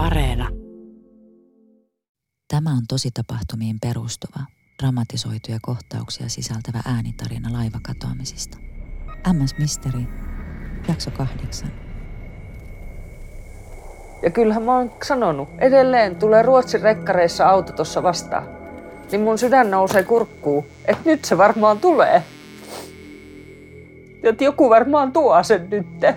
Areena. Tämä on tositapahtumiin perustuva, dramatisoituja kohtauksia sisältävä äänitarina laivakatoamisista. MS Misteri, jakso kahdeksan. Ja kyllähän mä oon sanonut, edelleen tulee Ruotsin rekkareissa auto tuossa vastaan. Niin mun sydän nousee kurkkuu, että nyt se varmaan tulee. Että joku varmaan tuo sen nytte.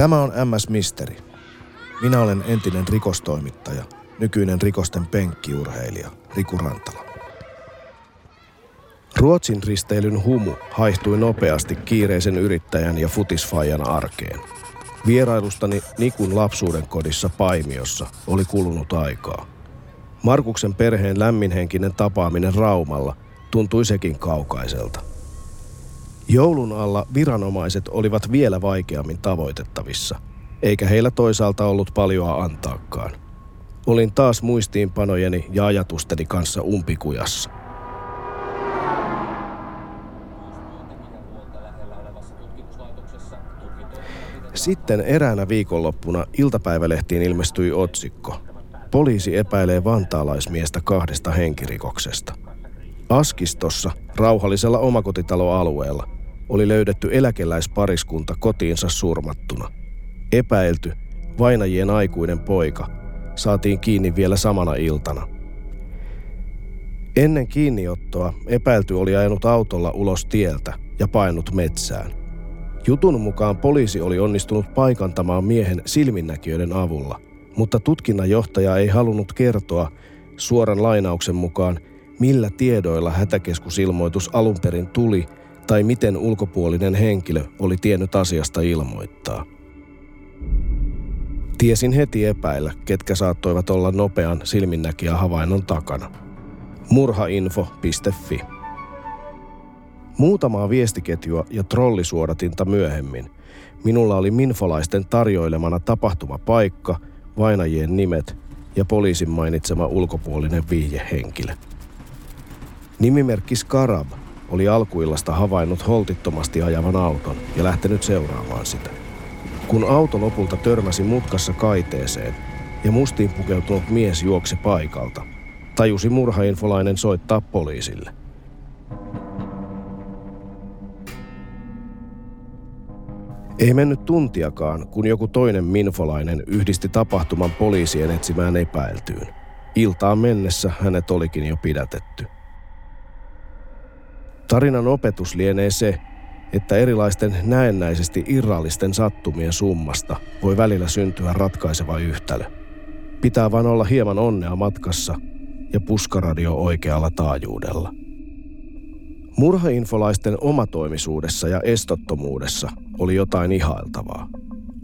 Tämä on MS Misteri. Minä olen entinen rikostoimittaja, nykyinen rikosten penkkiurheilija Riku Rantala. Ruotsin risteilyn humu haihtui nopeasti kiireisen yrittäjän ja futisfajan arkeen. Vierailustani Nikun lapsuuden kodissa Paimiossa oli kulunut aikaa. Markuksen perheen lämminhenkinen tapaaminen Raumalla tuntui sekin kaukaiselta. Joulun alla viranomaiset olivat vielä vaikeammin tavoitettavissa, eikä heillä toisaalta ollut paljoa antaakaan. Olin taas muistiinpanojeni ja ajatusteni kanssa umpikujassa. Sitten eräänä viikonloppuna iltapäivälehtiin ilmestyi otsikko. Poliisi epäilee vantaalaismiestä kahdesta henkirikoksesta. Askistossa, rauhallisella omakotitaloalueella, oli löydetty eläkeläispariskunta kotiinsa surmattuna. Epäilty, vainajien aikuinen poika, saatiin kiinni vielä samana iltana. Ennen kiinniottoa epäilty oli ajanut autolla ulos tieltä ja painut metsään. Jutun mukaan poliisi oli onnistunut paikantamaan miehen silminnäkijöiden avulla, mutta tutkinnanjohtaja ei halunnut kertoa suoran lainauksen mukaan, millä tiedoilla hätäkeskusilmoitus alun perin tuli – tai miten ulkopuolinen henkilö oli tiennyt asiasta ilmoittaa. Tiesin heti epäillä, ketkä saattoivat olla nopean silminnäkijä havainnon takana. Murhainfo.fi Muutamaa viestiketjua ja trollisuodatinta myöhemmin minulla oli minfolaisten tarjoilemana tapahtumapaikka, vainajien nimet ja poliisin mainitsema ulkopuolinen viihjehenkilö. Nimimerkki Skarab oli alkuillasta havainnut holtittomasti ajavan auton ja lähtenyt seuraamaan sitä. Kun auto lopulta törmäsi mutkassa kaiteeseen ja mustiin pukeutunut mies juoksi paikalta, tajusi murhainfolainen soittaa poliisille. Ei mennyt tuntiakaan, kun joku toinen minfolainen yhdisti tapahtuman poliisien etsimään epäiltyyn. Iltaan mennessä hänet olikin jo pidätetty – Tarinan opetus lienee se, että erilaisten näennäisesti irrallisten sattumien summasta voi välillä syntyä ratkaiseva yhtälö. Pitää vain olla hieman onnea matkassa ja puskaradio oikealla taajuudella. Murhainfolaisten omatoimisuudessa ja estottomuudessa oli jotain ihailtavaa.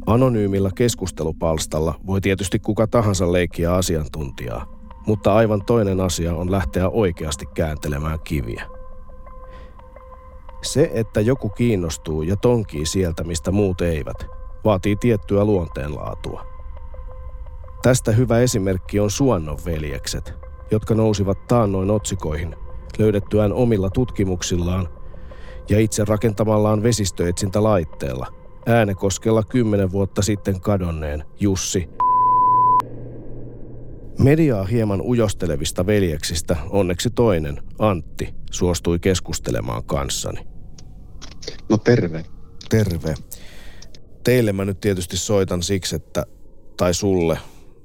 Anonyymilla keskustelupalstalla voi tietysti kuka tahansa leikkiä asiantuntijaa, mutta aivan toinen asia on lähteä oikeasti kääntelemään kiviä. Se, että joku kiinnostuu ja tonkii sieltä, mistä muut eivät, vaatii tiettyä luonteenlaatua. Tästä hyvä esimerkki on Suonnon veljekset, jotka nousivat taannoin otsikoihin löydettyään omilla tutkimuksillaan ja itse rakentamallaan vesistöetsintälaitteella Äänekoskella kymmenen vuotta sitten kadonneen Jussi Mediaa hieman ujostelevista veljeksistä onneksi toinen, Antti, suostui keskustelemaan kanssani. No terve. Terve. Teille mä nyt tietysti soitan siksi, että, tai sulle,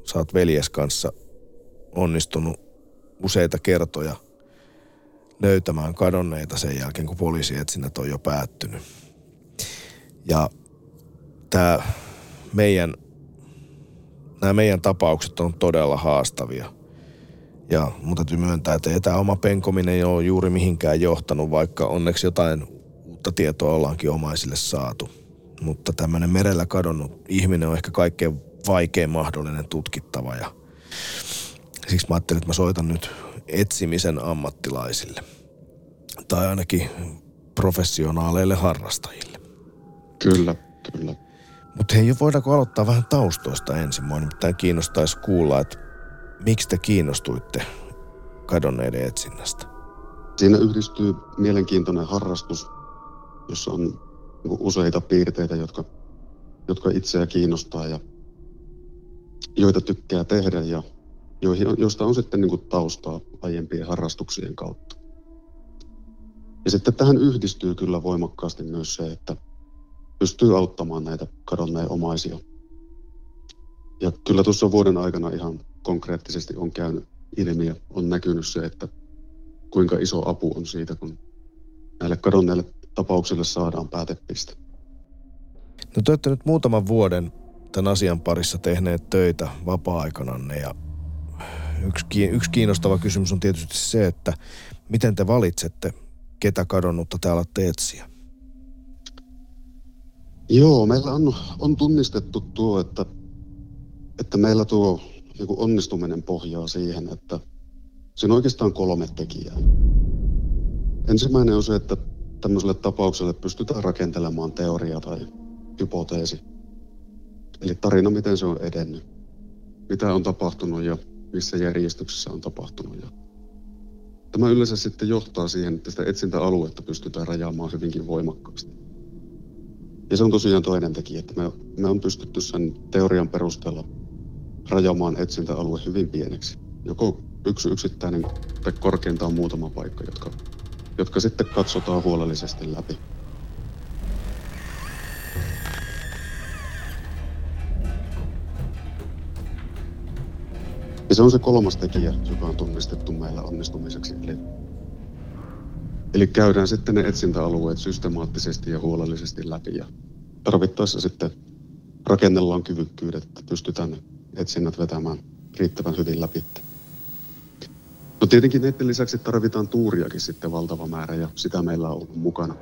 sä oot veljes kanssa onnistunut useita kertoja löytämään kadonneita sen jälkeen, kun poliisietsinnät on jo päättynyt. Ja tämä meidän, nämä meidän tapaukset on todella haastavia. Ja mun täytyy myöntää, että tämä oma penkominen ei ole juuri mihinkään johtanut, vaikka onneksi jotain uutta tietoa ollaankin omaisille saatu. Mutta tämmöinen merellä kadonnut ihminen on ehkä kaikkein vaikein mahdollinen tutkittava ja siksi mä ajattelin, että mä soitan nyt etsimisen ammattilaisille. Tai ainakin professionaaleille harrastajille. Kyllä, kyllä. Mutta hei, voidaanko aloittaa vähän taustoista ensin? Mua nimittäin kiinnostaisi kuulla, että miksi te kiinnostuitte kadonneiden etsinnästä? Siinä yhdistyy mielenkiintoinen harrastus, jossa on niinku useita piirteitä, jotka, jotka itseä kiinnostaa ja joita tykkää tehdä ja joihin, joista on sitten niin kuin taustaa aiempien harrastuksien kautta. Ja sitten tähän yhdistyy kyllä voimakkaasti myös se, että pystyy auttamaan näitä kadonneen omaisia. Ja kyllä tuossa vuoden aikana ihan konkreettisesti on käynyt ilmi ja on näkynyt se, että kuinka iso apu on siitä, kun näille kadonneille tapauksille saadaan päätepiste. No te olette nyt muutaman vuoden tämän asian parissa tehneet töitä vapaa-aikananne ja yksi, yksi kiinnostava kysymys on tietysti se, että miten te valitsette, ketä kadonnutta te alatte etsiä? Joo, meillä on, on tunnistettu tuo, että, että meillä tuo niin onnistuminen pohjaa siihen, että siinä on oikeastaan kolme tekijää. Ensimmäinen on se, että tämmöiselle tapaukselle pystytään rakentelemaan teoria tai hypoteesi. Eli tarina, miten se on edennyt, mitä on tapahtunut ja missä järjestyksessä on tapahtunut. Ja tämä yleensä sitten johtaa siihen, että sitä etsintäaluetta pystytään rajaamaan hyvinkin voimakkaasti. Ja se on tosiaan toinen tekijä, että me, me on pystytty sen teorian perusteella rajaamaan etsintäalue hyvin pieneksi. Joko yksi yksittäinen tai korkeintaan muutama paikka, jotka, jotka sitten katsotaan huolellisesti läpi. Ja se on se kolmas tekijä, joka on tunnistettu meillä onnistumiseksi. Eli, eli käydään sitten ne etsintäalueet systemaattisesti ja huolellisesti läpi ja tarvittaessa sitten rakennellaan kyvykkyydet, että pystytään etsinnät vetämään riittävän hyvin läpi. No tietenkin näiden lisäksi tarvitaan tuuriakin sitten valtava määrä ja sitä meillä on ollut mukana.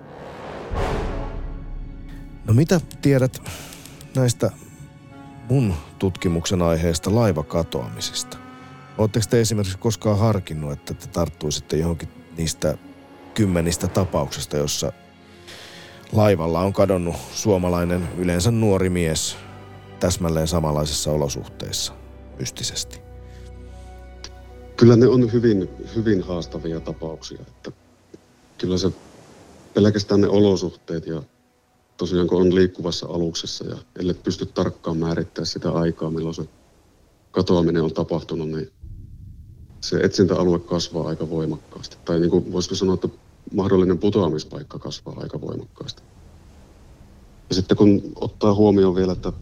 No mitä tiedät näistä mun tutkimuksen aiheesta laivakatoamisista? Oletteko te esimerkiksi koskaan harkinnut, että te tarttuisitte johonkin niistä kymmenistä tapauksista, jossa laivalla on kadonnut suomalainen yleensä nuori mies täsmälleen samanlaisissa olosuhteissa mystisesti? Kyllä ne on hyvin, hyvin haastavia tapauksia. Että kyllä se pelkästään ne olosuhteet ja tosiaan kun on liikkuvassa aluksessa ja ellei pysty tarkkaan määrittämään sitä aikaa, milloin se katoaminen on tapahtunut, niin se etsintäalue kasvaa aika voimakkaasti. Tai niin kuin voisiko sanoa, että mahdollinen putoamispaikka kasvaa aika voimakkaasti. Ja sitten kun ottaa huomioon vielä, että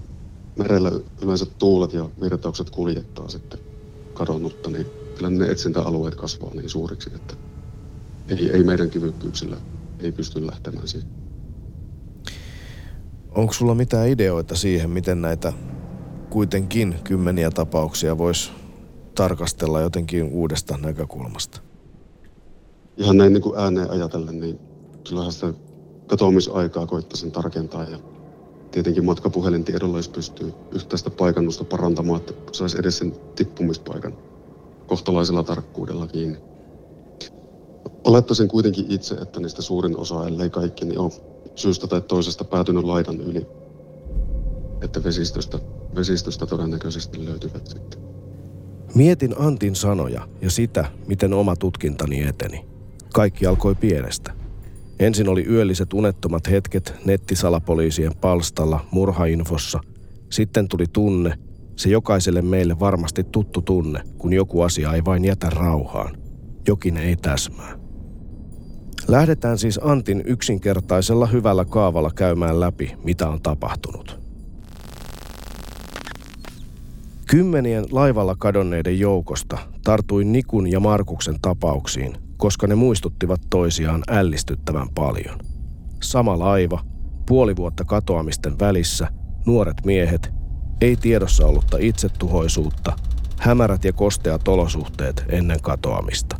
merellä yleensä tuulet ja virtaukset kuljettaa sitten kadonnutta, niin kyllä ne etsintäalueet kasvaa niin suuriksi, että ei, ei meidän kyvykkyyksillä ei pysty lähtemään siihen. Onko sulla mitään ideoita siihen, miten näitä kuitenkin kymmeniä tapauksia voisi tarkastella jotenkin uudesta näkökulmasta? Ihan näin niin kuin ääneen ajatellen, niin kyllähän sitä katoamisaikaa koittaisin tarkentaa ja tietenkin matkapuhelintiedolla, jos pystyy yhtäistä paikannusta parantamaan, että saisi edes sen tippumispaikan kohtalaisella tarkkuudella kiinni. Olettaisin kuitenkin itse, että niistä suurin osa, ellei kaikki, niin on syystä tai toisesta päätynyt laidan yli. Että vesistöstä, vesistöstä todennäköisesti löytyvät sitten. Mietin Antin sanoja ja sitä, miten oma tutkintani eteni. Kaikki alkoi pienestä. Ensin oli yölliset unettomat hetket nettisalapoliisien palstalla murhainfossa. Sitten tuli tunne, se jokaiselle meille varmasti tuttu tunne, kun joku asia ei vain jätä rauhaan. Jokin ei täsmää. Lähdetään siis Antin yksinkertaisella hyvällä kaavalla käymään läpi, mitä on tapahtunut. Kymmenien laivalla kadonneiden joukosta tartuin Nikun ja Markuksen tapauksiin, koska ne muistuttivat toisiaan ällistyttävän paljon. Sama laiva, puoli vuotta katoamisten välissä, nuoret miehet, ei tiedossa ollutta itsetuhoisuutta, hämärät ja kosteat olosuhteet ennen katoamista.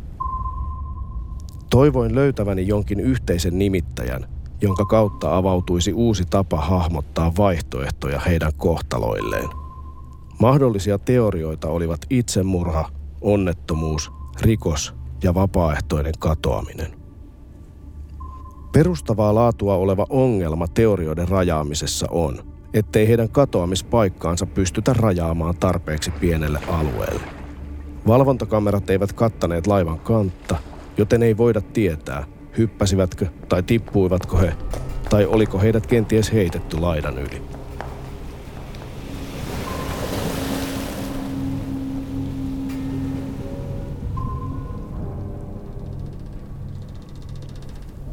Toivoin löytäväni jonkin yhteisen nimittäjän, jonka kautta avautuisi uusi tapa hahmottaa vaihtoehtoja heidän kohtaloilleen. Mahdollisia teorioita olivat itsemurha, onnettomuus, rikos ja vapaaehtoinen katoaminen. Perustavaa laatua oleva ongelma teorioiden rajaamisessa on, ettei heidän katoamispaikkaansa pystytä rajaamaan tarpeeksi pienelle alueelle. Valvontakamerat eivät kattaneet laivan kantta, joten ei voida tietää, hyppäsivätkö tai tippuivatko he, tai oliko heidät kenties heitetty laidan yli.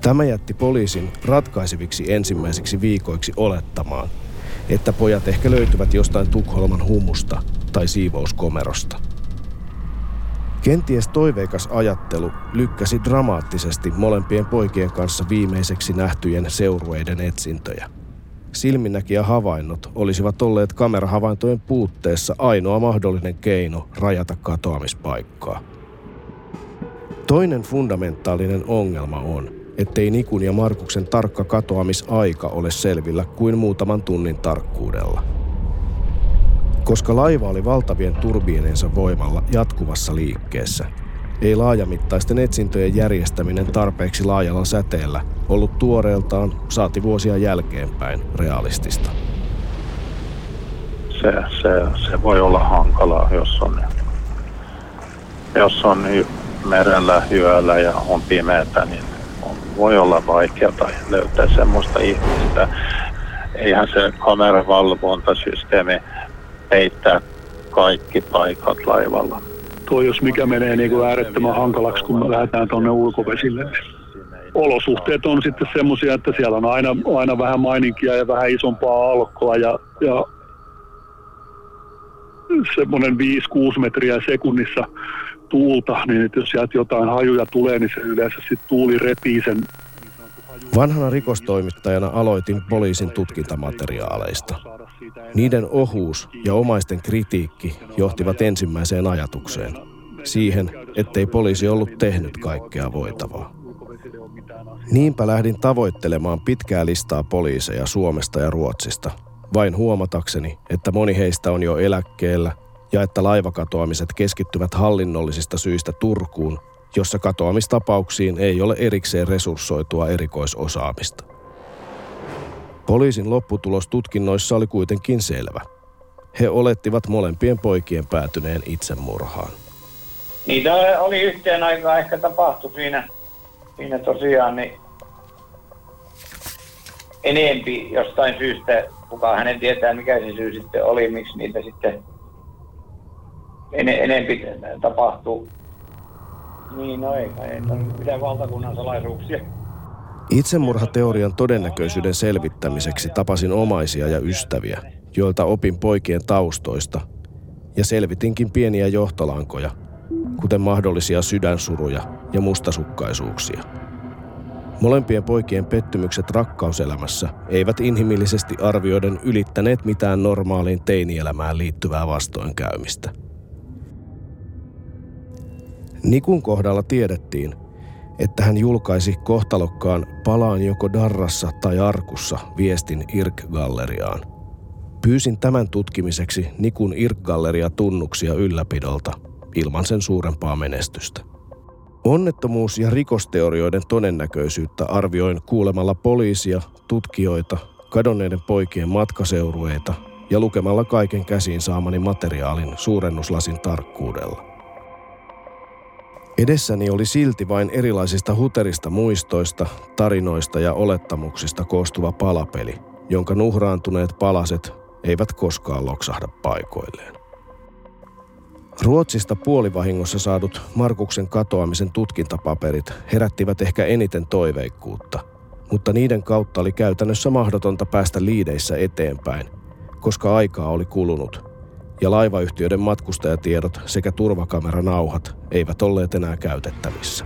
Tämä jätti poliisin ratkaiseviksi ensimmäisiksi viikoiksi olettamaan, että pojat ehkä löytyvät jostain Tukholman humusta tai siivouskomerosta. Kenties toiveikas ajattelu lykkäsi dramaattisesti molempien poikien kanssa viimeiseksi nähtyjen seurueiden etsintöjä. Silminnäkijä havainnot olisivat olleet kamerahavaintojen puutteessa ainoa mahdollinen keino rajata katoamispaikkaa. Toinen fundamentaalinen ongelma on, ettei Nikun ja Markuksen tarkka katoamisaika ole selvillä kuin muutaman tunnin tarkkuudella. Koska laiva oli valtavien turbiinensa voimalla jatkuvassa liikkeessä, ei laajamittaisten etsintöjen järjestäminen tarpeeksi laajalla säteellä ollut tuoreeltaan saati vuosia jälkeenpäin realistista. Se, se, se voi olla hankalaa, jos on, jos on merellä yöllä ja on pimeätä, niin voi olla vaikeaa löytää semmoista ihmistä. Eihän se kameravalvontasysteemi peittää kaikki paikat laivalla. Tuo jos mikä menee niin kuin äärettömän hankalaksi, kun me lähdetään tuonne ulkovesille. Olosuhteet on sitten semmoisia, että siellä on aina, aina vähän maininkia ja vähän isompaa alkkoa ja, ja semmoinen 5-6 metriä sekunnissa tuulta, niin että jos sieltä jotain hajuja tulee, niin se yleensä sitten tuuli repii sen. Vanhana rikostoimittajana aloitin poliisin tutkintamateriaaleista. Niiden ohuus ja omaisten kritiikki johtivat ensimmäiseen ajatukseen. Siihen, ettei poliisi ollut tehnyt kaikkea voitavaa. Niinpä lähdin tavoittelemaan pitkää listaa poliiseja Suomesta ja Ruotsista, vain huomatakseni, että moni heistä on jo eläkkeellä – ja että laivakatoamiset keskittyvät hallinnollisista syistä Turkuun, jossa katoamistapauksiin ei ole erikseen resurssoitua erikoisosaamista. Poliisin lopputulos tutkinnoissa oli kuitenkin selvä. He olettivat molempien poikien päätyneen itsemurhaan. Niitä oli yhteen aikaan ehkä tapahtu siinä, siinä tosiaan niin enempi jostain syystä, kuka hänen tietää mikä se syy sitten oli, miksi niitä sitten en, enempi tapahtuu. Niin, no ei, ei mitään valtakunnan salaisuuksia. Itsemurhateorian todennäköisyyden selvittämiseksi tapasin omaisia ja ystäviä, joilta opin poikien taustoista, ja selvitinkin pieniä johtolankoja, kuten mahdollisia sydänsuruja ja mustasukkaisuuksia. Molempien poikien pettymykset rakkauselämässä eivät inhimillisesti arvioiden ylittäneet mitään normaaliin teinielämään liittyvää vastoinkäymistä – Nikun kohdalla tiedettiin, että hän julkaisi kohtalokkaan palaan joko Darrassa tai Arkussa viestin IRK-galleriaan. Pyysin tämän tutkimiseksi Nikun IRK-galleria-tunnuksia ylläpidolta ilman sen suurempaa menestystä. Onnettomuus- ja rikosteorioiden todennäköisyyttä arvioin kuulemalla poliisia, tutkijoita, kadonneiden poikien matkaseurueita ja lukemalla kaiken käsiin saamani materiaalin suurennuslasin tarkkuudella. Edessäni oli silti vain erilaisista huterista muistoista, tarinoista ja olettamuksista koostuva palapeli, jonka nuhraantuneet palaset eivät koskaan loksahda paikoilleen. Ruotsista puolivahingossa saadut Markuksen katoamisen tutkintapaperit herättivät ehkä eniten toiveikkuutta, mutta niiden kautta oli käytännössä mahdotonta päästä liideissä eteenpäin, koska aikaa oli kulunut ja laivayhtiöiden matkustajatiedot sekä turvakameranauhat eivät olleet enää käytettävissä.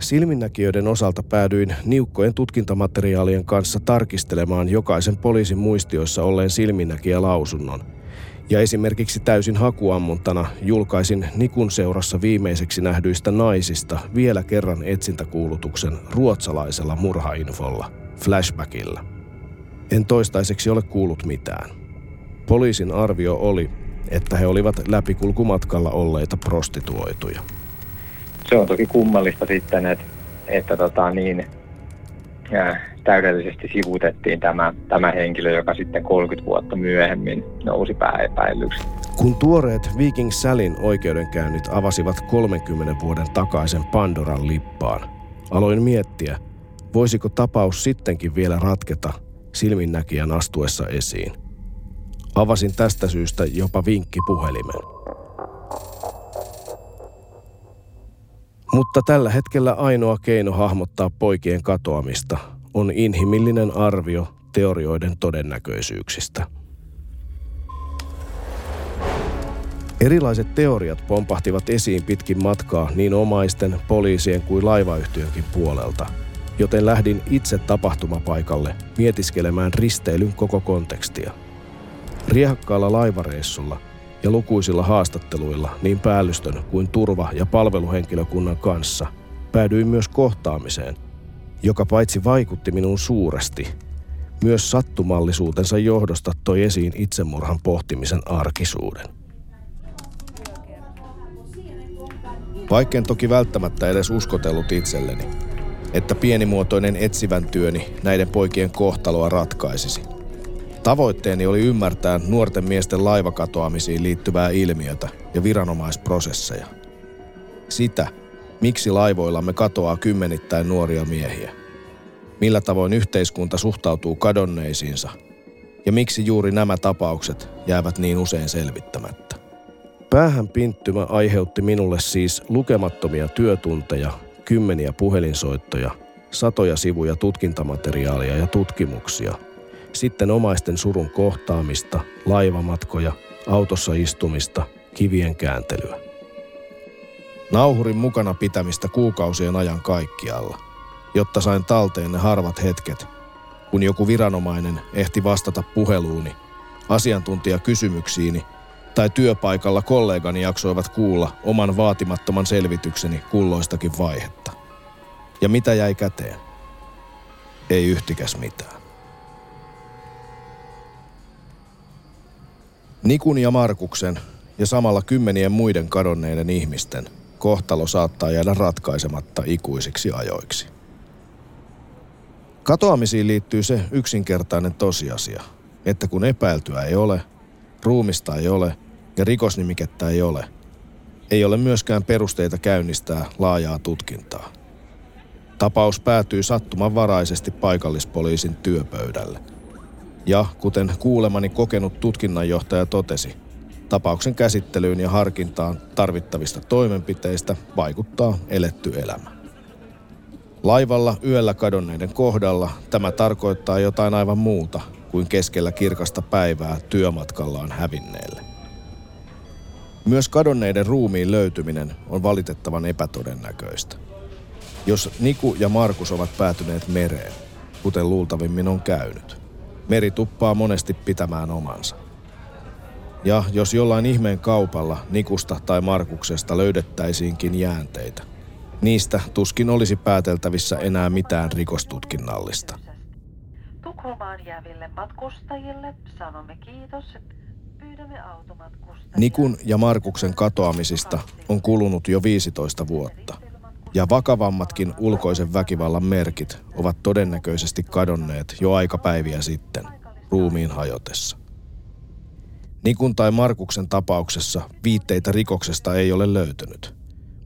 Silminnäkijöiden osalta päädyin niukkojen tutkintamateriaalien kanssa tarkistelemaan jokaisen poliisin muistioissa olleen silminnäkijälausunnon. Ja esimerkiksi täysin hakuammuntana julkaisin Nikun seurassa viimeiseksi nähdyistä naisista vielä kerran etsintäkuulutuksen ruotsalaisella murhainfolla, flashbackilla. En toistaiseksi ole kuullut mitään. Poliisin arvio oli, että he olivat läpikulkumatkalla olleita prostituoituja se on toki kummallista sitten, että, että tota, niin, ja täydellisesti sivutettiin tämä, tämä henkilö, joka sitten 30 vuotta myöhemmin nousi pääepäilyksi. Kun tuoreet Viking Salin oikeudenkäynnit avasivat 30 vuoden takaisen Pandoran lippaan, aloin miettiä, voisiko tapaus sittenkin vielä ratketa silminnäkijän astuessa esiin. Avasin tästä syystä jopa vinkkipuhelimen. Mutta tällä hetkellä ainoa keino hahmottaa poikien katoamista on inhimillinen arvio teorioiden todennäköisyyksistä. Erilaiset teoriat pompahtivat esiin pitkin matkaa niin omaisten, poliisien kuin laivayhtiönkin puolelta, joten lähdin itse tapahtumapaikalle mietiskelemään risteilyn koko kontekstia. Riehakkaalla laivareissulla – ja lukuisilla haastatteluilla niin päällystön kuin turva- ja palveluhenkilökunnan kanssa päädyin myös kohtaamiseen, joka paitsi vaikutti minuun suuresti, myös sattumallisuutensa johdosta toi esiin itsemurhan pohtimisen arkisuuden. Vaikken toki välttämättä edes uskotellut itselleni, että pienimuotoinen etsivän työni näiden poikien kohtaloa ratkaisisi – Tavoitteeni oli ymmärtää nuorten miesten laivakatoamisiin liittyvää ilmiötä ja viranomaisprosesseja. Sitä, miksi laivoillamme katoaa kymmenittäin nuoria miehiä. Millä tavoin yhteiskunta suhtautuu kadonneisiinsa ja miksi juuri nämä tapaukset jäävät niin usein selvittämättä. Päähän pinttymä aiheutti minulle siis lukemattomia työtunteja, kymmeniä puhelinsoittoja, satoja sivuja tutkintamateriaalia ja tutkimuksia – sitten omaisten surun kohtaamista, laivamatkoja, autossa istumista, kivien kääntelyä. Nauhurin mukana pitämistä kuukausien ajan kaikkialla, jotta sain talteen ne harvat hetket, kun joku viranomainen ehti vastata puheluuni, asiantuntija kysymyksiini tai työpaikalla kollegani jaksoivat kuulla oman vaatimattoman selvitykseni kulloistakin vaihetta. Ja mitä jäi käteen? Ei yhtikäs mitään. Nikun ja Markuksen ja samalla kymmenien muiden kadonneiden ihmisten kohtalo saattaa jäädä ratkaisematta ikuisiksi ajoiksi. Katoamisiin liittyy se yksinkertainen tosiasia, että kun epäiltyä ei ole, ruumista ei ole ja rikosnimikettä ei ole, ei ole myöskään perusteita käynnistää laajaa tutkintaa. Tapaus päätyy sattumanvaraisesti paikallispoliisin työpöydälle – ja kuten kuulemani kokenut tutkinnanjohtaja totesi, tapauksen käsittelyyn ja harkintaan tarvittavista toimenpiteistä vaikuttaa eletty elämä. Laivalla yöllä kadonneiden kohdalla tämä tarkoittaa jotain aivan muuta kuin keskellä kirkasta päivää työmatkallaan hävinneelle. Myös kadonneiden ruumiin löytyminen on valitettavan epätodennäköistä. Jos Niku ja Markus ovat päätyneet mereen, kuten luultavimmin on käynyt, Meri tuppaa monesti pitämään omansa. Ja jos jollain ihmeen kaupalla Nikusta tai Markuksesta löydettäisiinkin jäänteitä, niistä tuskin olisi pääteltävissä enää mitään rikostutkinnallista. Tukholmaan jääville matkustajille sanomme kiitos, pyydämme automatkustajia. Nikun ja Markuksen katoamisista on kulunut jo 15 vuotta – ja vakavammatkin ulkoisen väkivallan merkit ovat todennäköisesti kadonneet jo aikapäiviä sitten ruumiin hajotessa. Nikun tai Markuksen tapauksessa viitteitä rikoksesta ei ole löytynyt,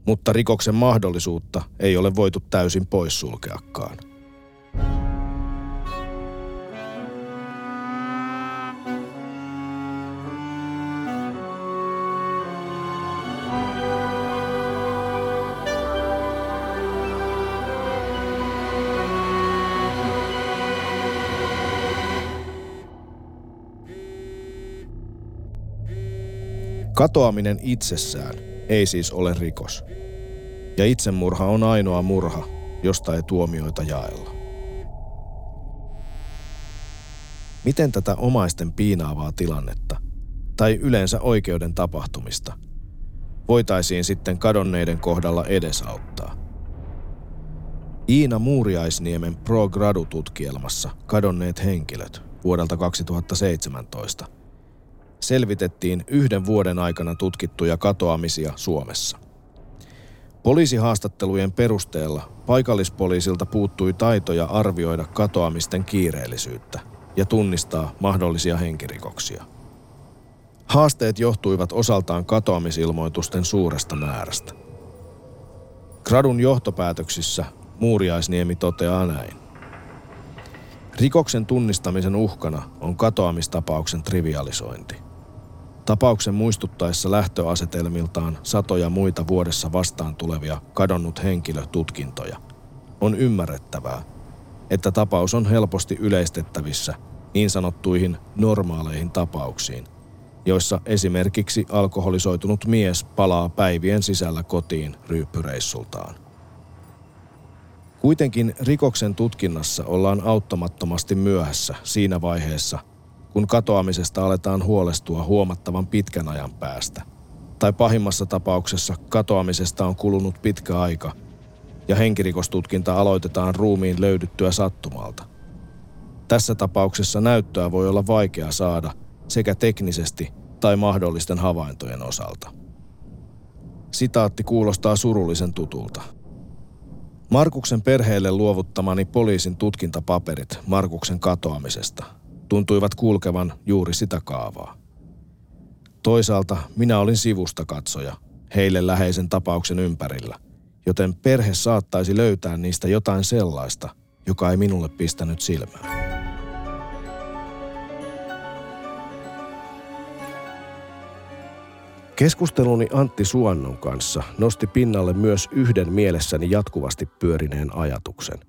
mutta rikoksen mahdollisuutta ei ole voitu täysin poissulkeakaan. Katoaminen itsessään ei siis ole rikos. Ja itsemurha on ainoa murha, josta ei tuomioita jaella. Miten tätä omaisten piinaavaa tilannetta, tai yleensä oikeuden tapahtumista, voitaisiin sitten kadonneiden kohdalla edesauttaa? Iina Muuriaisniemen Pro Gradu-tutkielmassa Kadonneet henkilöt vuodelta 2017 selvitettiin yhden vuoden aikana tutkittuja katoamisia Suomessa. Poliisihaastattelujen perusteella paikallispoliisilta puuttui taitoja arvioida katoamisten kiireellisyyttä ja tunnistaa mahdollisia henkirikoksia. Haasteet johtuivat osaltaan katoamisilmoitusten suuresta määrästä. Gradun johtopäätöksissä Muuriaisniemi toteaa näin. Rikoksen tunnistamisen uhkana on katoamistapauksen trivialisointi. Tapauksen muistuttaessa lähtöasetelmiltaan satoja muita vuodessa vastaan tulevia kadonnut henkilötutkintoja, on ymmärrettävää, että tapaus on helposti yleistettävissä niin sanottuihin normaaleihin tapauksiin, joissa esimerkiksi alkoholisoitunut mies palaa päivien sisällä kotiin ryyppyreissultaan. Kuitenkin rikoksen tutkinnassa ollaan auttamattomasti myöhässä siinä vaiheessa, kun katoamisesta aletaan huolestua huomattavan pitkän ajan päästä. Tai pahimmassa tapauksessa katoamisesta on kulunut pitkä aika ja henkirikostutkinta aloitetaan ruumiin löydyttyä sattumalta. Tässä tapauksessa näyttöä voi olla vaikea saada sekä teknisesti tai mahdollisten havaintojen osalta. Sitaatti kuulostaa surullisen tutulta. Markuksen perheelle luovuttamani poliisin tutkintapaperit Markuksen katoamisesta tuntuivat kulkevan juuri sitä kaavaa. Toisaalta minä olin sivusta katsoja heille läheisen tapauksen ympärillä, joten perhe saattaisi löytää niistä jotain sellaista, joka ei minulle pistänyt silmään. Keskusteluni Antti Suonnon kanssa nosti pinnalle myös yhden mielessäni jatkuvasti pyörineen ajatuksen.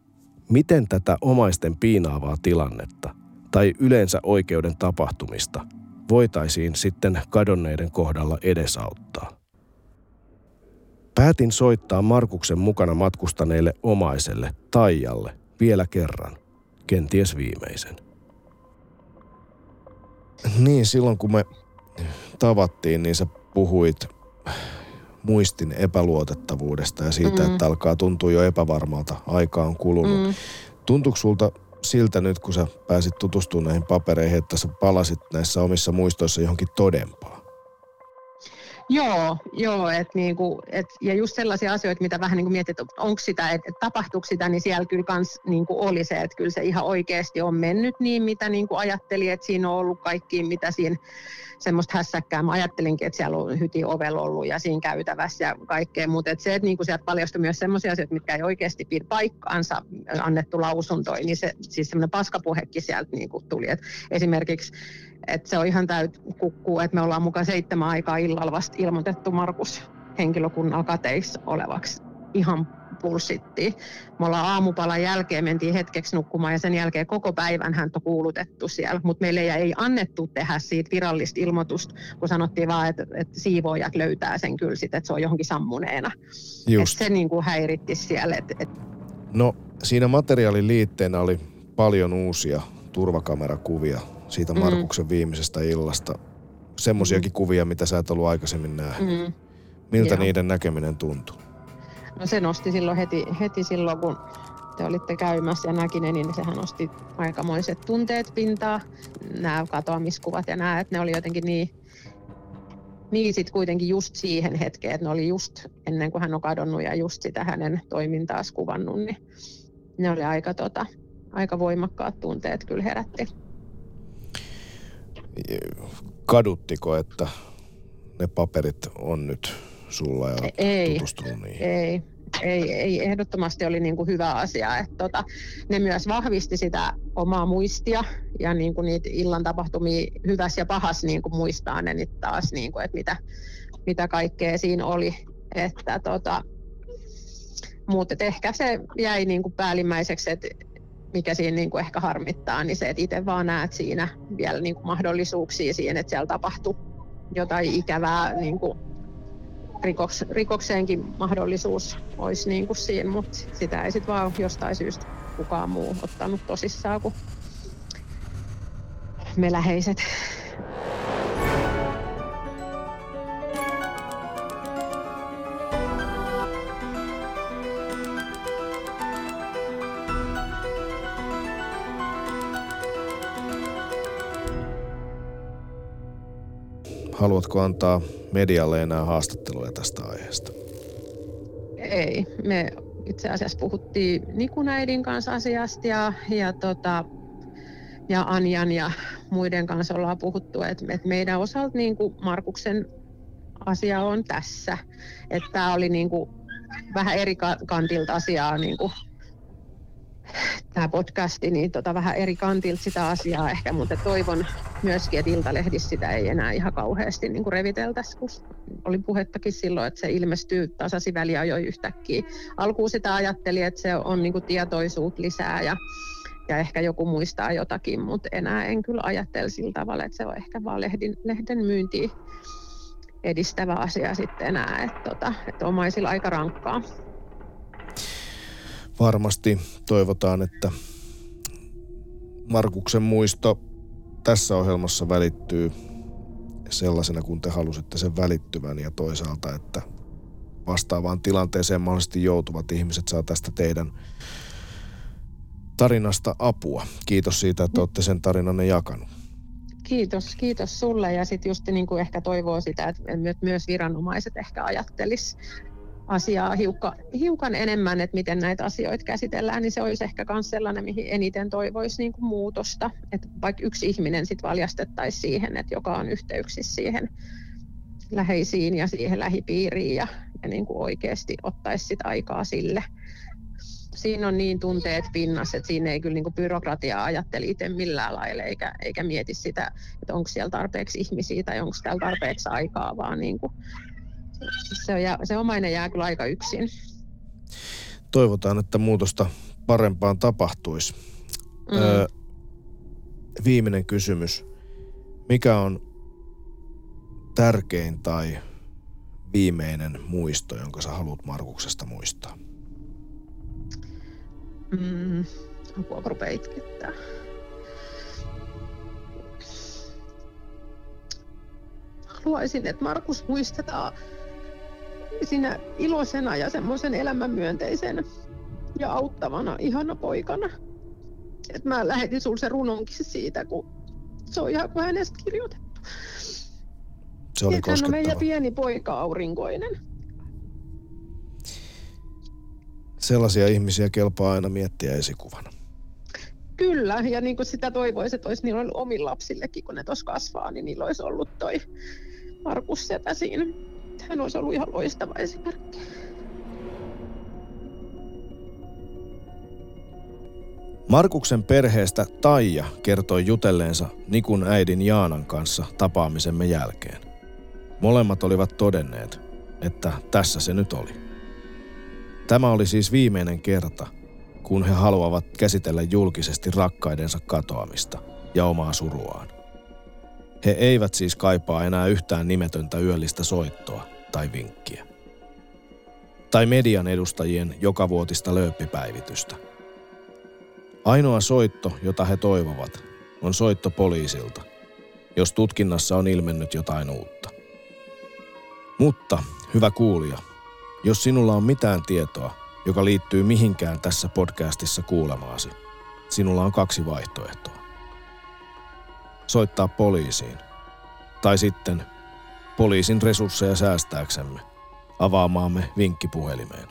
Miten tätä omaisten piinaavaa tilannetta tai yleensä oikeuden tapahtumista voitaisiin sitten kadonneiden kohdalla edesauttaa? Päätin soittaa Markuksen mukana matkustaneelle omaiselle Taijalle vielä kerran, kenties viimeisen. Niin, silloin kun me tavattiin, niin sä puhuit muistin epäluotettavuudesta ja siitä, mm. että alkaa tuntua jo epävarmalta. Aika on kulunut. Mm. Tuntuuko sulta siltä nyt, kun sä pääsit tutustumaan näihin papereihin, että sä palasit näissä omissa muistoissa johonkin todempaa? Joo, joo et niinku, et, ja just sellaisia asioita, mitä vähän niinku mietit, että onko sitä, että et tapahtuuko sitä, niin siellä kyllä kans niinku oli se, että kyllä se ihan oikeasti on mennyt niin, mitä niinku ajatteli, että siinä on ollut kaikki, mitä siinä semmoista hässäkkää. Mä ajattelinkin, että siellä on hyti ovel ollut ja siinä käytävässä ja kaikkea, mutta et se, että niinku sieltä paljastui myös semmoisia asioita, mitkä ei oikeasti pidä paikkaansa annettu lausuntoi, niin se, siis semmoinen paskapuhekin sieltä niinku tuli. Et esimerkiksi että se on ihan täyt kukkuu, että me ollaan mukaan seitsemän aikaa illalla vasta ilmoitettu Markus henkilökunnan kateissa olevaksi ihan pulssittiin. Me ollaan aamupalan jälkeen, mentiin hetkeksi nukkumaan ja sen jälkeen koko päivän hän on kuulutettu siellä, mutta meille ei annettu tehdä siitä virallista ilmoitusta, kun sanottiin vaan, että, että siivoojat löytää sen kyllä sit, että se on johonkin sammuneena. Just. se niin kuin häiritti siellä. Et, et... No siinä materiaalin liitteenä oli paljon uusia turvakamerakuvia siitä mm. Markuksen viimeisestä illasta. Semmoisiakin mm. kuvia, mitä sä et ollut aikaisemmin nähnyt. Mm. Miltä Joo. niiden näkeminen tuntui? No se nosti silloin heti, heti silloin, kun te olitte käymässä ja näki ne, niin sehän nosti aikamoiset tunteet pintaa. Nämä katoamiskuvat ja nämä, että ne oli jotenkin niin, niin sit kuitenkin just siihen hetkeen, että ne oli just ennen kuin hän on kadonnut ja just sitä hänen toimintaas kuvannut, niin ne oli aika, tota, aika voimakkaat tunteet kyllä herätti. Kaduttiko, että ne paperit on nyt sulla ja ei, tutustunut niihin? Ei, ei, ei ehdottomasti oli niin kuin hyvä asia. Että tota, ne myös vahvisti sitä omaa muistia ja niin kuin niitä illan tapahtumia hyvässä ja pahassa niin kuin muistaa ne nyt taas, niin kuin, että mitä, mitä kaikkea siinä oli. Että tota, mutta ehkä se jäi niin kuin päällimmäiseksi, että mikä siinä niin kuin ehkä harmittaa, niin se, että itse vaan näet siinä vielä niin kuin mahdollisuuksia siihen, että siellä tapahtuu jotain ikävää niin kuin rikoks, rikokseenkin mahdollisuus olisi niin kuin siinä, mutta sitä ei sitten vaan jostain syystä kukaan muu ottanut tosissaan kuin me läheiset. Haluatko antaa medialle enää haastatteluja tästä aiheesta? Ei. Me itse asiassa puhuttiin Nikunaidin kanssa asiasta ja, ja, tota, ja Anjan ja muiden kanssa ollaan puhuttu, että, että meidän osalta niin kuin Markuksen asia on tässä. Että tämä oli niin kuin vähän eri kantilta asiaa niin kuin tämä podcasti, niin tota, vähän eri kantilta sitä asiaa ehkä, mutta toivon myöskin, että Iltalehdissä sitä ei enää ihan kauheasti niin reviteltäisi, kun oli puhettakin silloin, että se ilmestyy tasasi väliajoin yhtäkkiä. Alkuun sitä ajatteli, että se on niin kuin tietoisuutta lisää ja, ja ehkä joku muistaa jotakin, mutta enää en kyllä ajattele sillä tavalla, että se on ehkä vaan lehdin, lehden myyntiä edistävä asia sitten enää, että, tota, että omaisilla aika rankkaa varmasti toivotaan, että Markuksen muisto tässä ohjelmassa välittyy sellaisena, kun te halusitte sen välittyvän ja toisaalta, että vastaavaan tilanteeseen mahdollisesti joutuvat ihmiset saa tästä teidän tarinasta apua. Kiitos siitä, että olette sen tarinanne jakanut. Kiitos, kiitos sulle ja sitten just niin kuin ehkä toivoo sitä, että myös viranomaiset ehkä ajattelis asiaa hiukka, hiukan enemmän, että miten näitä asioita käsitellään, niin se olisi ehkä myös sellainen, mihin eniten toivoisi niin kuin muutosta. Että vaikka yksi ihminen sitten valjastettaisiin siihen, että joka on yhteyksissä siihen läheisiin ja siihen lähipiiriin ja, ja niin kuin oikeasti ottaisi sit aikaa sille. Siinä on niin tunteet pinnassa, että siinä ei kyllä niin kuin byrokratiaa ajatteli itse millään lailla, eikä, eikä mieti sitä, että onko siellä tarpeeksi ihmisiä tai onko täällä tarpeeksi aikaa, vaan niin kuin se, on, se omainen jää kyllä aika yksin. Toivotaan, että muutosta parempaan tapahtuisi. Mm. Öö, viimeinen kysymys. Mikä on tärkein tai viimeinen muisto, jonka sä haluat Markuksesta muistaa? Mm, apua, rupeaa itkettää. Haluaisin, että Markus muistetaan sinä iloisena ja semmoisen elämänmyönteisen ja auttavana ihana poikana. Et mä lähetin sulle se runonkin siitä, kun se on ihan kuin hänestä kirjoitettu. Se oli. Hän on meidän pieni poika aurinkoinen. Sellaisia ihmisiä kelpaa aina miettiä esikuvana. Kyllä, ja niin kuin sitä toivoisi, että olisi niillä omilla lapsillekin, kun ne tuossa kasvaa, niin niillä olisi ollut toi Markus Sepä siinä hän olisi ollut ihan loistava esimerkki. Markuksen perheestä Taija kertoi jutelleensa Nikun äidin Jaanan kanssa tapaamisemme jälkeen. Molemmat olivat todenneet, että tässä se nyt oli. Tämä oli siis viimeinen kerta, kun he haluavat käsitellä julkisesti rakkaidensa katoamista ja omaa suruaan. He eivät siis kaipaa enää yhtään nimetöntä yöllistä soittoa tai vinkkiä. Tai median edustajien jokavuotista lööppipäivitystä. Ainoa soitto, jota he toivovat, on soitto poliisilta, jos tutkinnassa on ilmennyt jotain uutta. Mutta, hyvä kuulija, jos sinulla on mitään tietoa, joka liittyy mihinkään tässä podcastissa kuulemaasi, sinulla on kaksi vaihtoehtoa soittaa poliisiin. Tai sitten poliisin resursseja säästääksemme avaamaamme vinkkipuhelimeen.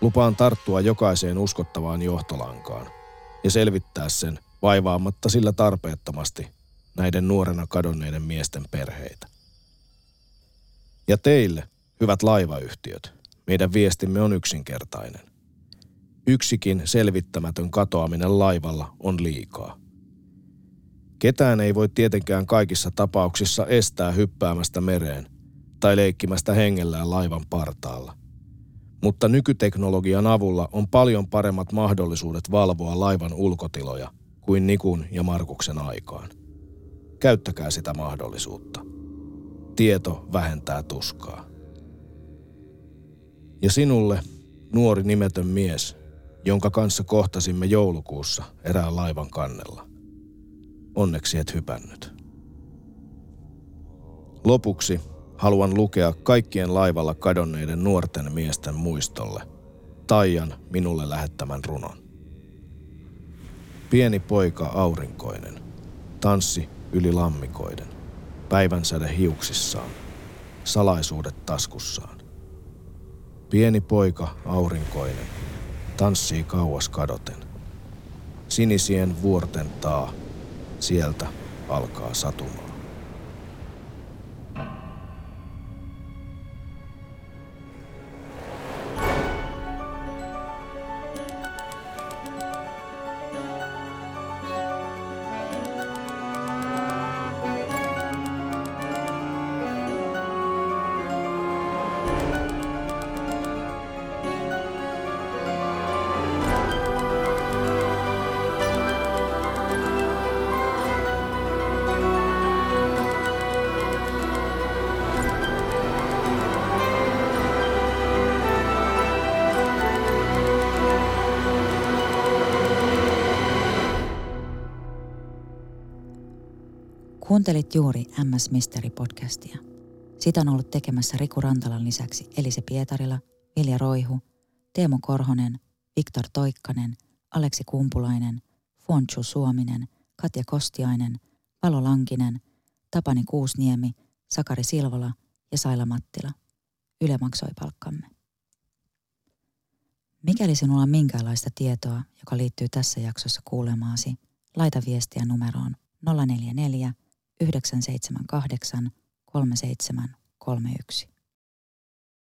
Lupaan tarttua jokaiseen uskottavaan johtolankaan ja selvittää sen vaivaamatta sillä tarpeettomasti näiden nuorena kadonneiden miesten perheitä. Ja teille, hyvät laivayhtiöt, meidän viestimme on yksinkertainen. Yksikin selvittämätön katoaminen laivalla on liikaa. Ketään ei voi tietenkään kaikissa tapauksissa estää hyppäämästä mereen tai leikkimästä hengellään laivan partaalla. Mutta nykyteknologian avulla on paljon paremmat mahdollisuudet valvoa laivan ulkotiloja kuin Nikun ja Markuksen aikaan. Käyttäkää sitä mahdollisuutta. Tieto vähentää tuskaa. Ja sinulle, nuori nimetön mies, jonka kanssa kohtasimme joulukuussa erään laivan kannella. Onneksi et hypännyt. Lopuksi haluan lukea kaikkien laivalla kadonneiden nuorten miesten muistolle Taijan minulle lähettämän runon. Pieni poika aurinkoinen, tanssi yli lammikoiden, päivänsäde hiuksissaan, salaisuudet taskussaan. Pieni poika aurinkoinen, tanssii kauas kadoten. Sinisien vuorten taa, sieltä alkaa satumaa. Kuuntelit juuri MS Mystery-podcastia. Sitä on ollut tekemässä Riku Rantalan lisäksi Elise Pietarila, Vilja Roihu, Teemu Korhonen, Viktor Toikkanen, Aleksi Kumpulainen, Fuonchu Suominen, Katja Kostiainen, Palo Lankinen, Tapani Kuusniemi, Sakari Silvola ja Saila Mattila. Yle maksoi palkkamme. Mikäli sinulla on minkäänlaista tietoa, joka liittyy tässä jaksossa kuulemaasi, laita viestiä numeroon 044 978 3731.